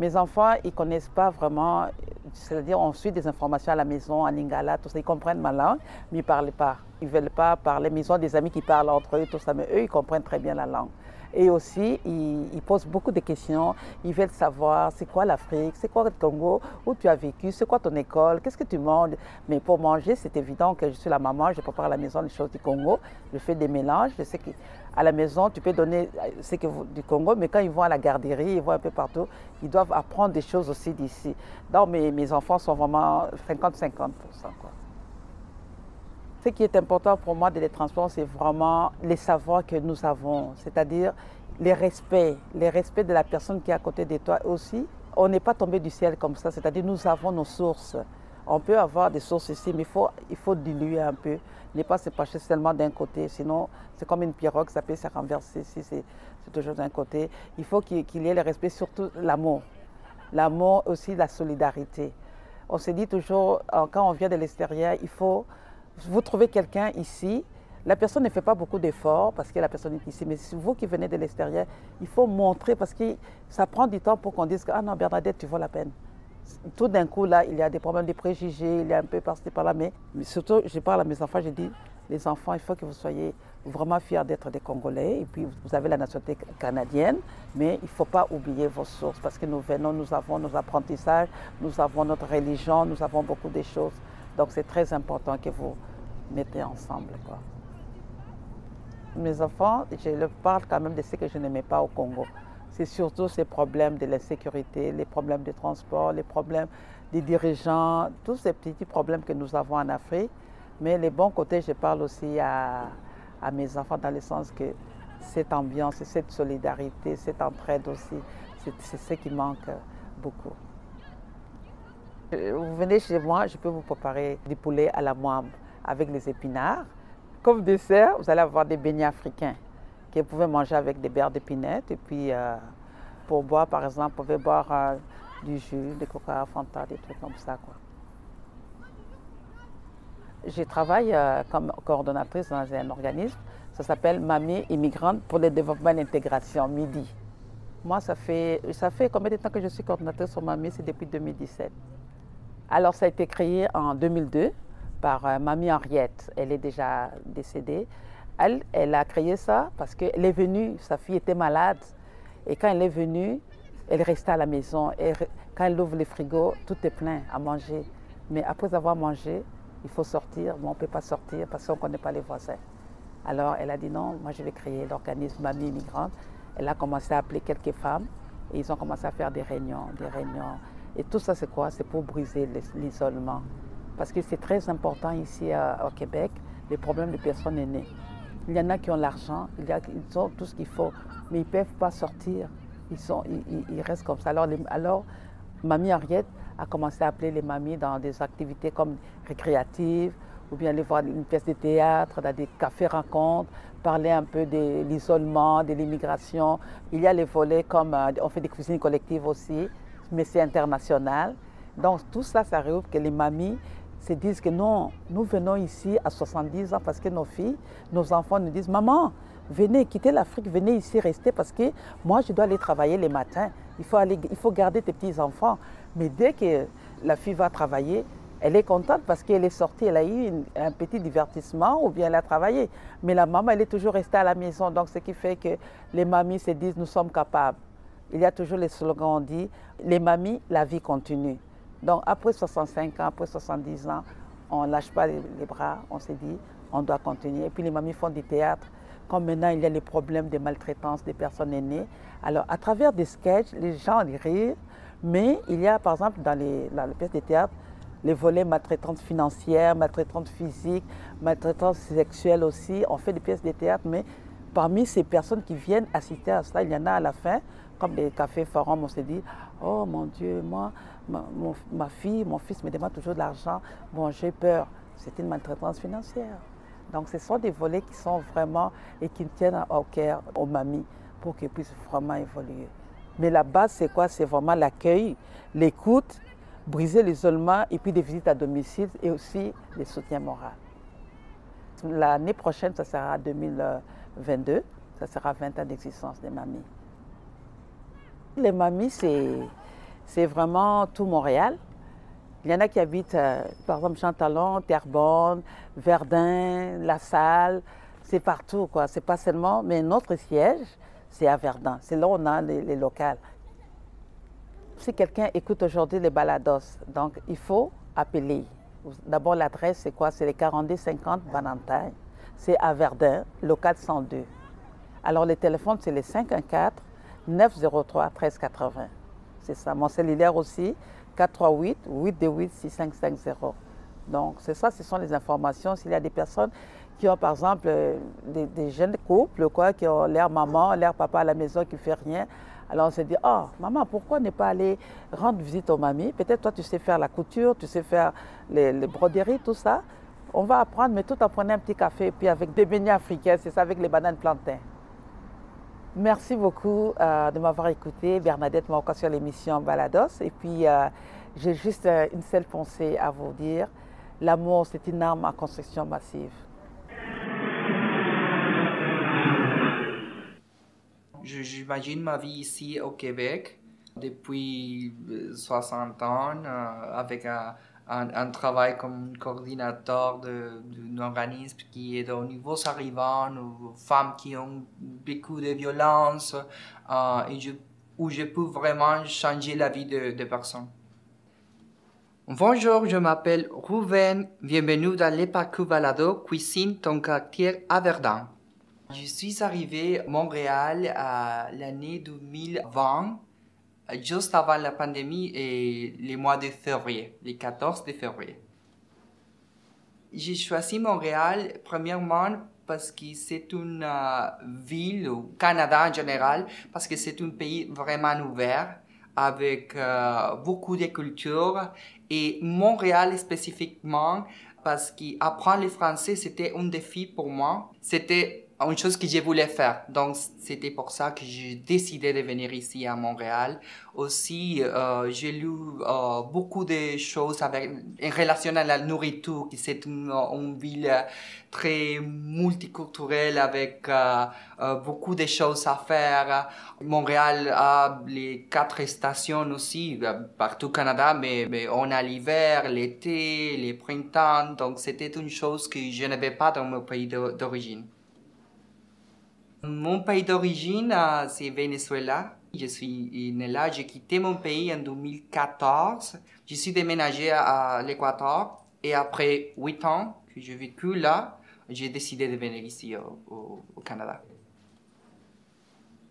Mes enfants, ils ne connaissent pas vraiment, c'est-à-dire on suit des informations à la maison, en lingala, tout ça, ils comprennent ma langue, mais ils ne parlent pas. Ils ne veulent pas parler, mais ils ont des amis qui parlent entre eux, tout ça, mais eux, ils comprennent très bien la langue. Et aussi, ils, posent beaucoup de questions. Ils veulent savoir c'est quoi l'Afrique, c'est quoi le Congo, où tu as vécu, c'est quoi ton école, qu'est-ce que tu manges. Mais pour manger, c'est évident que je suis la maman, je prépare à la maison les choses du Congo, je fais des mélanges. Je sais qu'à la maison, tu peux donner ce que du Congo, mais quand ils vont à la garderie, ils vont un peu partout, ils doivent apprendre des choses aussi d'ici. Donc mes, mes enfants sont vraiment 50-50%. Ce qui est important pour moi de les transports, c'est vraiment les savoirs que nous avons, c'est-à-dire les respects, les respects de la personne qui est à côté de toi aussi. On n'est pas tombé du ciel comme ça, c'est-à-dire nous avons nos sources. On peut avoir des sources ici, mais il faut, il faut diluer un peu, ne pas se pencher seulement d'un côté, sinon c'est comme une pirogue, ça peut se renverser si c'est toujours d'un côté. Il faut qu'il y ait le respect, surtout l'amour. L'amour aussi, la solidarité. On se dit toujours, euh, quand on vient de l'extérieur, il faut vous trouvez quelqu'un ici, la personne ne fait pas beaucoup d'efforts parce que la personne est ici, mais si vous qui venez de l'extérieur, il faut montrer parce que ça prend du temps pour qu'on dise que ah non Bernadette, tu vaux la peine. Tout d'un coup là, il y a des problèmes de préjugés, il y a un peu par-ci par-là, mais, surtout je parle à mes enfants, je dis les enfants, il faut que vous soyez vraiment fiers d'être des Congolais et puis vous avez la nationalité canadienne, mais il ne faut pas oublier vos sources parce que nous venons, nous avons nos apprentissages, nous avons notre religion, nous avons beaucoup de choses. Donc c'est très important que vous mettez ensemble. Mes enfants, je leur parle quand même de ce que je n'aimais pas au Congo. C'est surtout ces problèmes de l'insécurité, les problèmes de transport, les problèmes des dirigeants, tous ces petits problèmes que nous avons en Afrique. Mais les bons côtés, je parle aussi à mes enfants dans le sens que cette ambiance, cette solidarité, cette entraide aussi, c'est ce qui manque beaucoup. Vous venez chez moi, je peux vous préparer des poulets à la moine avec les épinards. Comme dessert, vous allez avoir des beignets africains que vous pouvez manger avec des beurres d'épinette. Et puis, euh, pour boire, par exemple, vous pouvez boire euh, du jus, des coca, fanta, des trucs comme ça. Je travaille euh, comme coordonnatrice dans un organisme, ça s'appelle Mamie immigrante pour le développement et l'intégration, MIDI. Moi, ça fait, ça fait combien de temps que je suis coordonnatrice sur Mamie? C'est depuis 2017. Alors, ça a été créé en 2002 par euh, Mamie Henriette. Elle est déjà décédée. Elle, a créé ça parce qu'elle est venue, sa fille était malade. Et quand elle est venue, elle restait à la maison. Et quand elle ouvre le frigo, tout est plein à manger. Mais après avoir mangé, il faut sortir. Mais on ne peut pas sortir parce qu'on ne connaît pas les voisins. Alors elle a dit non, moi je vais créer l'organisme Mamie Immigrante. Elle a commencé à appeler quelques femmes et ils ont commencé à faire des réunions, des réunions. Et tout ça, c'est quoi? C'est pour briser l'isolement. Parce que c'est très important ici au Québec, les problèmes des personnes aînées. Il y en a qui ont l'argent, ils ont tout ce qu'il faut, mais ils ne peuvent pas sortir. Ils, sont, ils, restent comme ça. Alors, alors, Mamie Henriette a commencé à appeler les mamies dans des activités comme récréatives, ou bien aller voir une pièce de théâtre, dans des cafés rencontres, parler un peu de l'isolement, de l'immigration. Il y a les volets comme euh, on fait des cuisines collectives aussi mais c'est international. Donc tout ça, ça arrive que les mamies se disent que non, nous venons ici à 70 ans parce que nos filles, nos enfants nous disent, maman, venez quitter l'Afrique, venez ici rester parce que moi, je dois aller travailler les matins. Il faut, aller, il faut garder tes petits-enfants. Mais dès que la fille va travailler, elle est contente parce qu'elle est sortie, elle a eu un petit divertissement ou bien elle a travaillé. Mais la maman, elle est toujours restée à la maison. Donc, ce qui fait que les mamies se disent, nous sommes capables il y a toujours les slogans, on dit, les mamies, la vie continue. Donc après 65 ans, après 70 ans, on ne lâche pas les, bras, on se dit, on doit continuer. Et puis les mamies font du théâtre. Comme maintenant, il y a les problèmes de maltraitance des personnes aînées. Alors, à travers des sketchs, les gens les rient, mais il y a, par exemple, dans les, pièces de théâtre, les volets maltraitance financière, maltraitance physique, maltraitance sexuelle aussi. On fait des pièces de théâtre, mais parmi ces personnes qui viennent assister à cela, il y en a à la fin, des cafés forums, on s'est dit, oh mon Dieu, moi, ma, fille, mon fils me demande toujours de l'argent, bon, j'ai peur. C'est une maltraitance financière. Donc ce sont des volets qui sont vraiment et qui tiennent au cœur aux mamies pour qu'elles puissent vraiment évoluer. Mais la base, c'est quoi? C'est vraiment l'accueil, l'écoute, briser l'isolement et puis des visites à domicile et aussi des soutiens moraux. L'année prochaine, ça sera 2022, ça sera 20 ans d'existence des mamies. Les mamies, c'est vraiment tout Montréal. Il y en a qui habitent, euh, par exemple, Chantalon, Terrebonne, Verdun, La Salle. C'est partout, quoi. C'est pas seulement. Mais notre siège, c'est à Verdun. C'est là où on a les, les locales. Si quelqu'un écoute aujourd'hui les balados, donc il faut appeler. D'abord, l'adresse, c'est quoi? C'est les 4250 Banantagne. C'est à Verdun, local 102. Alors, les téléphones, c'est les 514 903 1380. C'est ça. Mon cellulaire aussi, 438 828 6550. Donc, c'est ça, ce sont les informations. S'il y a des personnes qui ont, par exemple, euh, des, jeunes couples, quoi, qui ont l'air maman, l'air papa à la maison qui ne fait rien, alors on se dit, oh, maman, pourquoi ne pas aller rendre visite aux mamies? Peut-être toi, tu sais faire la couture, tu sais faire les, broderies, tout ça. On va apprendre, mais tout en prenant un petit café, puis avec des beignets africains, c'est ça, avec les bananes plantains. Merci beaucoup euh, de m'avoir écouté. Bernadette m'a sur l'émission Balados. Et puis, euh, j'ai juste euh, une seule pensée à vous dire. L'amour, c'est une arme à construction massive. J'imagine ma vie ici au Québec depuis 60 ans avec un un, travail comme coordinateur d'un organisme qui aide aux nouveaux arrivants, aux femmes qui ont beaucoup de violence, euh, où je peux vraiment changer la vie de, de personnes. Bonjour, je m'appelle Ruben. Bienvenue dans le parcours balado Cuisine ton quartier à Verdun. Je suis arrivé à Montréal à l'année 2020 juste avant la pandémie et les mois de février, les 14 de février. J'ai choisi Montréal premièrement parce que c'est une euh, ville, au Canada en général, parce que c'est un pays vraiment ouvert avec euh, beaucoup de cultures et Montréal spécifiquement parce qu'apprendre le français c'était un défi pour moi. C'était une chose que je voulais faire. Donc, c'était pour ça que j'ai décidé de venir ici à Montréal. Aussi, euh, j'ai lu euh, beaucoup de choses en relation à la nourriture, qui c'est une, ville très multiculturelle avec euh, beaucoup de choses à faire. Montréal a les quatre stations aussi, partout au Canada, mais, mais on a l'hiver, l'été, les printemps. Donc, c'était une chose que je n'avais pas dans mon pays d'origine. Mon pays d'origine, euh, c'est Venezuela. Je suis né là, j'ai quitté mon pays en 2014. Je suis déménagé à l'Équateur et après huit ans que j'ai vécu là, j'ai décidé de venir ici au, Canada.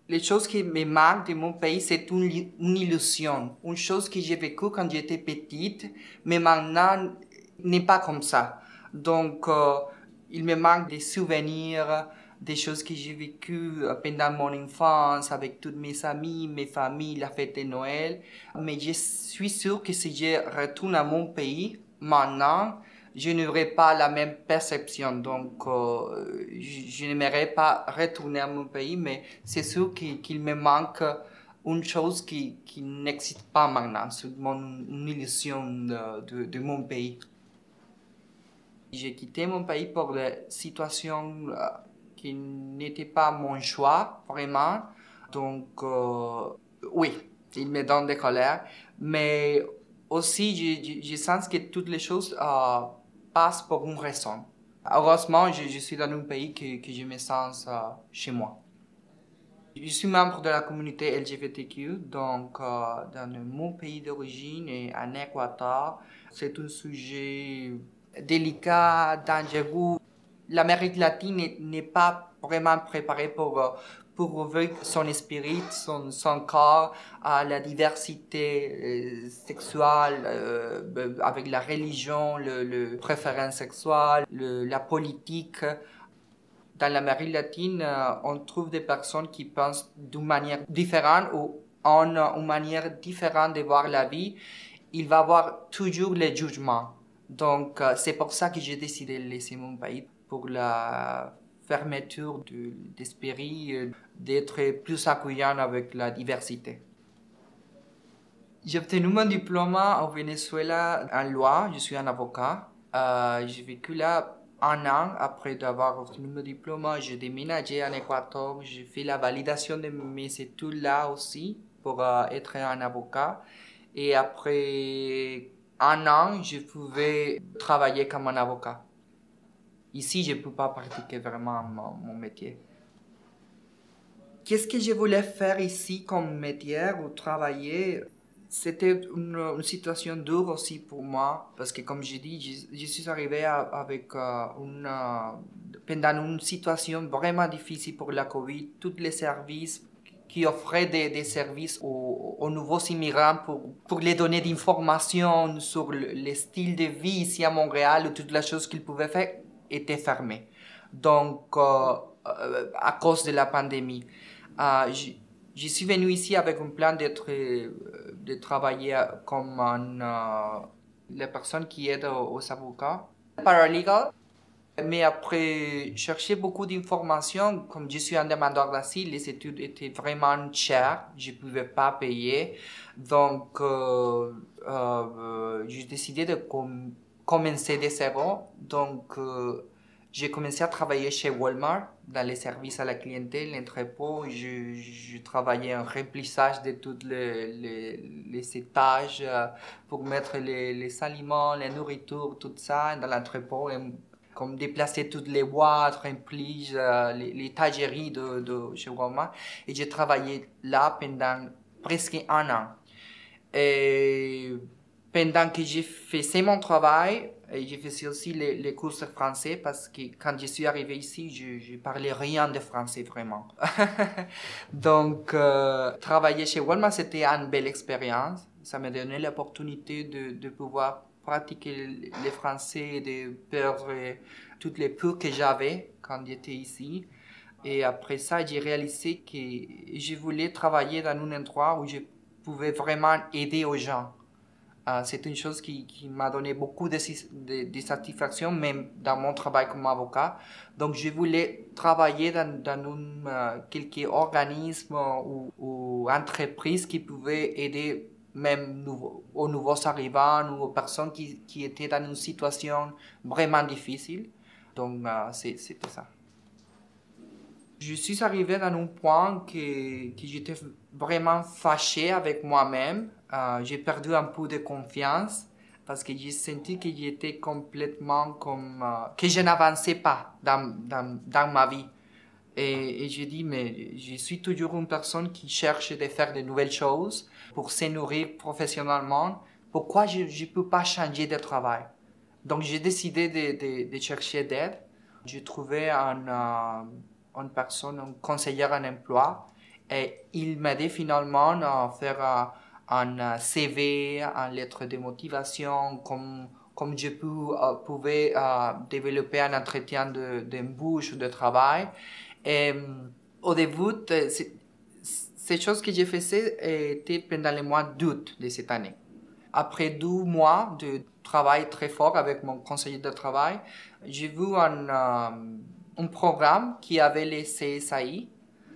Les choses qui me manquent de mon pays, c'est une, illusion. Une chose que j'ai vécue quand j'étais petite, mais maintenant n'est pas comme ça. Donc, euh, il me manque des souvenirs, des choses que j'ai vécues pendant mon enfance avec toutes mes amis, mes familles, la fête de Noël. Mais je suis sûr que si je retourne à mon pays maintenant, je n'aurai pas la même perception. Donc, euh, je, n'aimerais pas retourner à mon pays, mais c'est sûr qu'il me manque une chose qui, n'existe pas maintenant, c'est mon, illusion de, de, mon pays. J'ai quitté mon pays pour la situation euh, qui n'était pas mon choix, vraiment. Donc, euh, oui, il me donne des colères. Mais aussi, je, je, sens que toutes les choses euh, passent pour une raison. Heureusement, je, suis dans un pays que, je me sens euh, chez moi. Je suis membre de la communauté LGBTQ, donc dans mon pays d'origine en Équateur, c'est un sujet délicat, dangereux l'Amérique latine n'est pas vraiment préparée pour, euh, pour ouvrir son esprit, son, son corps à la diversité euh, sexuelle, euh, avec la religion, le, le préférence sexuelle, le, la politique. Dans l'Amérique latine, on trouve des personnes qui pensent d'une manière différente ou ont une manière différente de voir la vie. Il va avoir toujours les jugements. Donc, c'est pour ça que j'ai décidé de laisser mon pays pour la fermeture d'esprit, euh, d'être plus accueillant avec la diversité. J'ai obtenu mon diplôme au Venezuela en loi. Je suis un avocat. Euh, j'ai vécu là un an après d'avoir obtenu mon diplôme. J'ai déménagé en Équateur. J'ai fait la validation de mes études là aussi pour euh, être un avocat. Et après un an, je pouvais travailler comme un avocat. Ici, je ne peux pas pratiquer vraiment mon, métier. Qu'est-ce que je voulais faire ici comme métier ou travailler? C'était une, situation dure aussi pour moi parce que, comme je dis, je, suis arrivé avec euh, une, euh, pendant une situation vraiment difficile pour la COVID. Tous les services qui offrait des, services aux, nouveaux immigrants pour, pour les donner d'informations sur le, style de vie ici à Montréal ou toutes les choses qu'ils pouvaient faire étaient fermées. Donc, euh, euh, à cause de la pandémie. Euh, je, suis venu ici avec un plan d'être, de travailler comme un, les personnes qui aident aux, avocats. Paralegal, mais après chercher beaucoup d'informations, comme je suis un demandeur d'asile, les études étaient vraiment chères, je ne pouvais pas payer. Donc, euh, euh, j'ai décidé de commencer de zéro. Donc, euh, j'ai commencé à travailler chez Walmart dans les services à la clientèle, l'entrepôt. Je, je, travaillais en remplissage de tous les, les, les, étages pour mettre les, les aliments, les nourritures, tout ça dans l'entrepôt comme déplacer toutes les boîtes, remplir euh, les, les de, de chez Walmart. Et j'ai travaillé là pendant presque un an. Et pendant que j'ai fait mon travail, j'ai fait aussi les, les, cours de français parce que quand je suis arrivé ici, je, ne parlais rien de français vraiment. <laughs> Donc, euh, travailler chez Walmart, c'était une belle expérience. Ça m'a donné l'opportunité de, de pouvoir pratiquer le français et de perdre toutes les peurs que j'avais quand j'étais ici. Et après ça, j'ai réalisé que je voulais travailler dans un endroit où je pouvais vraiment aider aux gens. Euh, c'est une chose qui, qui m'a donné beaucoup de, de, satisfaction, même dans mon travail comme avocat. Donc, je voulais travailler dans, dans euh, quelques organismes ou, ou entreprises qui pouvaient aider même aux nouveaux arrivants ou aux personnes qui, qui, étaient dans une situation vraiment difficile. Donc, euh, c'était ça. Je suis arrivé dans un point que, que j'étais vraiment fâché avec moi-même. Euh, j'ai perdu un peu de confiance parce que j'ai senti que j'étais complètement comme... Euh, que je n'avançais pas dans, dans, dans ma vie. Et, et j'ai dit, mais je suis toujours une personne qui cherche de faire de nouvelles choses pour se nourrir professionnellement. Pourquoi je ne peux pas changer de travail? Donc j'ai décidé de, de, de chercher d'aide. J'ai trouvé un, euh, une personne, un conseiller en emploi, et il m'a aidé finalement à faire euh, un CV, une lettre de motivation, comme, comme je euh, pouvais développer un entretien d'embauche de, de, travail. Et au début, ces choses que j'ai faites étaient pendant le mois d'août de cette année. Après deux mois de travail très fort avec mon conseiller de travail, j'ai vu un, euh, un programme qui avait les CSAI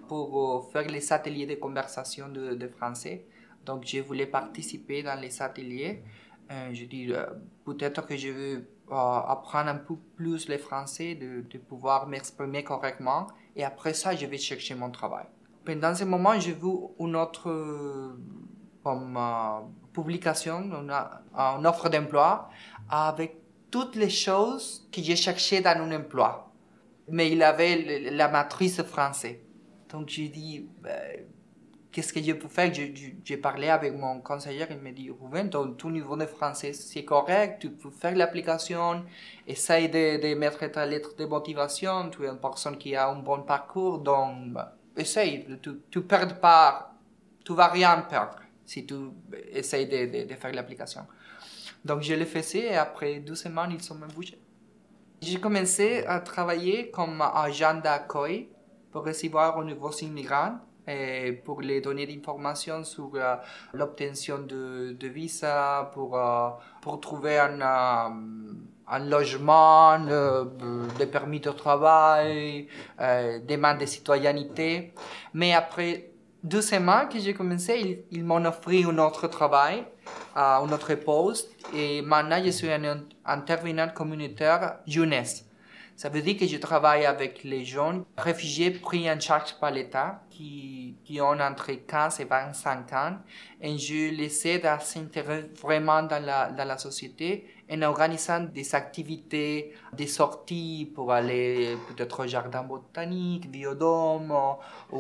pour euh, faire les ateliers de conversation de, français. Donc, je voulais participer dans les ateliers. Euh, je dis, peut-être que je veux apprendre un peu plus le français, de, pouvoir m'exprimer correctement. Et après ça, je vais chercher mon travail pendant ce moment, j'ai vu une autre euh, publication, une, une offre d'emploi avec toutes les choses que j'ai cherchées dans un emploi. Mais il avait la matrice française. Donc j'ai dit, ben, qu'est-ce que je peux faire? J'ai parlé avec mon conseiller, il m'a dit, Ruben, ton, ton, niveau de français c'est correct, tu peux faire l'application, essaye de, mettre ta lettre de motivation, tu es une personne qui a un bon parcours, donc ben, essaye, tu ne perds pas, tu vas rien perdre si tu essayes de, faire l'application. Donc je l'ai fait et après deux semaines, ils sont bougés. J'ai commencé à travailler comme agent d'accueil pour recevoir un nouveau immigrant et pour les donner des informations sur euh, l'obtention de, de, visa, pour, euh, pour trouver un, euh, un logement, des permis de travail, euh, demande de citoyenneté. Mais après deux semaines que j'ai commencé, ils, m'ont offert un autre travail, à un autre poste. Et maintenant, je suis un intervenant communautaire jeunesse. Ça veut dire que je travaille avec les jeunes réfugiés pris en charge par l'État qui, ont entre 15 et 25 ans et je les aide à s'intéresser vraiment dans la société en organisant des activités, des sorties pour aller peut-être au jardin botanique, biodôme ou,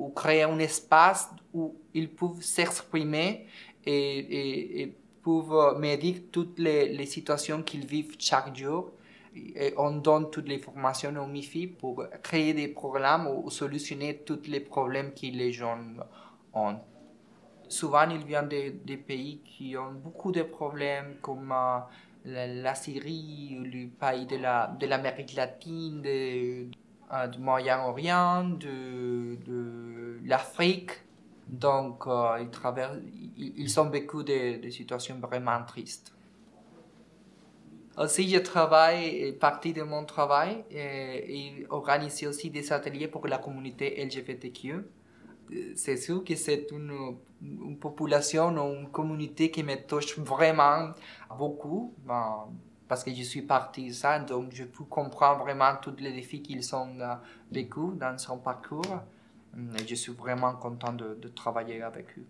ou, créer un espace où ils peuvent s'exprimer et, peuvent me dire toutes les, situations qu'ils vivent chaque jour et on donne toutes les formations au MIFI pour créer des programmes ou solutionner tous les problèmes que les gens ont. Souvent, ils viennent des, pays qui ont beaucoup de problèmes comme euh, la, Syrie, le pays de l'Amérique la, de latine, de, euh, du Moyen-Orient, de, de l'Afrique. Donc, euh, ils, ils, ont beaucoup de situations vraiment tristes. Aussi, je travaille, partie de mon travail, et, et organise aussi des ateliers pour la communauté LGBTQ. C'est sûr que c'est une, une, population ou une communauté qui me touche vraiment beaucoup, ben, parce que je suis ça, donc je peux comprendre vraiment tous les défis qu'ils ont euh, vécu dans son parcours. Et je suis vraiment content de, travailler avec eux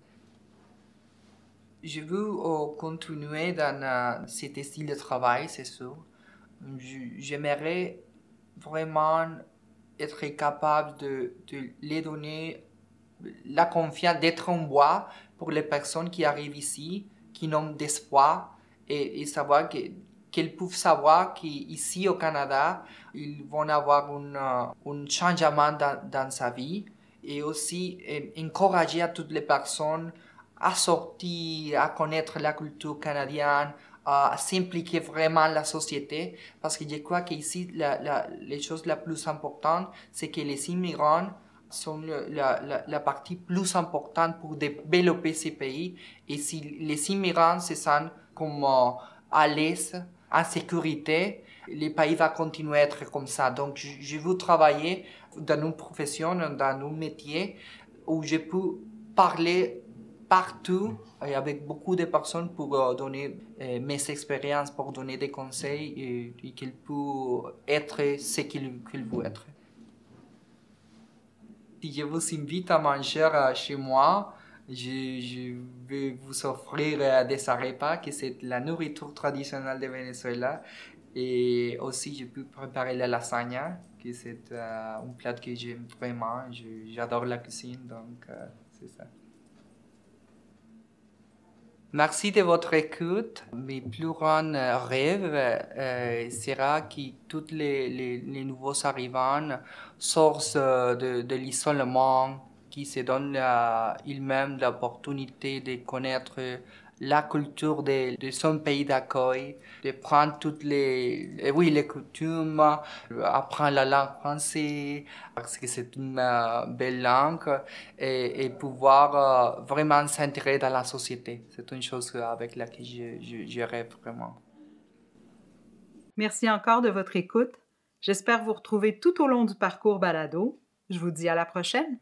je veux euh, continuer dans euh, cet style de travail, c'est sûr. J'aimerais vraiment être capable de, les donner la confiance d'être en bois pour les personnes qui arrivent ici, qui n'ont d'espoir, et, savoir qu'elles peuvent savoir qu'ici au Canada, ils vont avoir un, euh, un changement dans, sa vie, et aussi encourager à toutes les personnes à sortir, à connaître la culture canadienne, à s'impliquer vraiment la société, parce que je crois qu'ici, la, la, les choses la plus importante, c'est que les immigrants sont la, la, partie plus importante pour développer ces pays. Et si les immigrants se sentent comme euh, à l'aise, en sécurité, les pays vont continuer à être comme ça. Donc, je, veux travailler dans une profession, dans un métier où je peux parler partout et avec beaucoup de personnes pour euh, donner euh, mes expériences, pour donner des conseils et, qu'ils peuvent être ce qu'ils veulent être. Je vous invite à manger euh, chez moi, je, vais vous offrir des repas, qui c'est la nourriture traditionnelle de Venezuela. Et aussi, je peux préparer la lasagna, qui c'est un plat que j'aime vraiment. J'adore la cuisine, donc c'est ça. Merci de votre écoute. Mes plus grands rêves euh, sera que tous les, nouveaux arrivants sortent de, de l'isolement, qui se donnent ils-mêmes l'opportunité de connaître la culture de, son pays d'accueil, de prendre toutes les, eh oui, les coutumes, apprendre la langue française, parce que c'est une euh, belle langue, et, et pouvoir euh, vraiment s'intégrer dans la société. C'est une chose avec laquelle je, je, je rêve vraiment. Merci encore de votre écoute. J'espère vous retrouver tout au long du parcours balado. Je vous dis à la prochaine.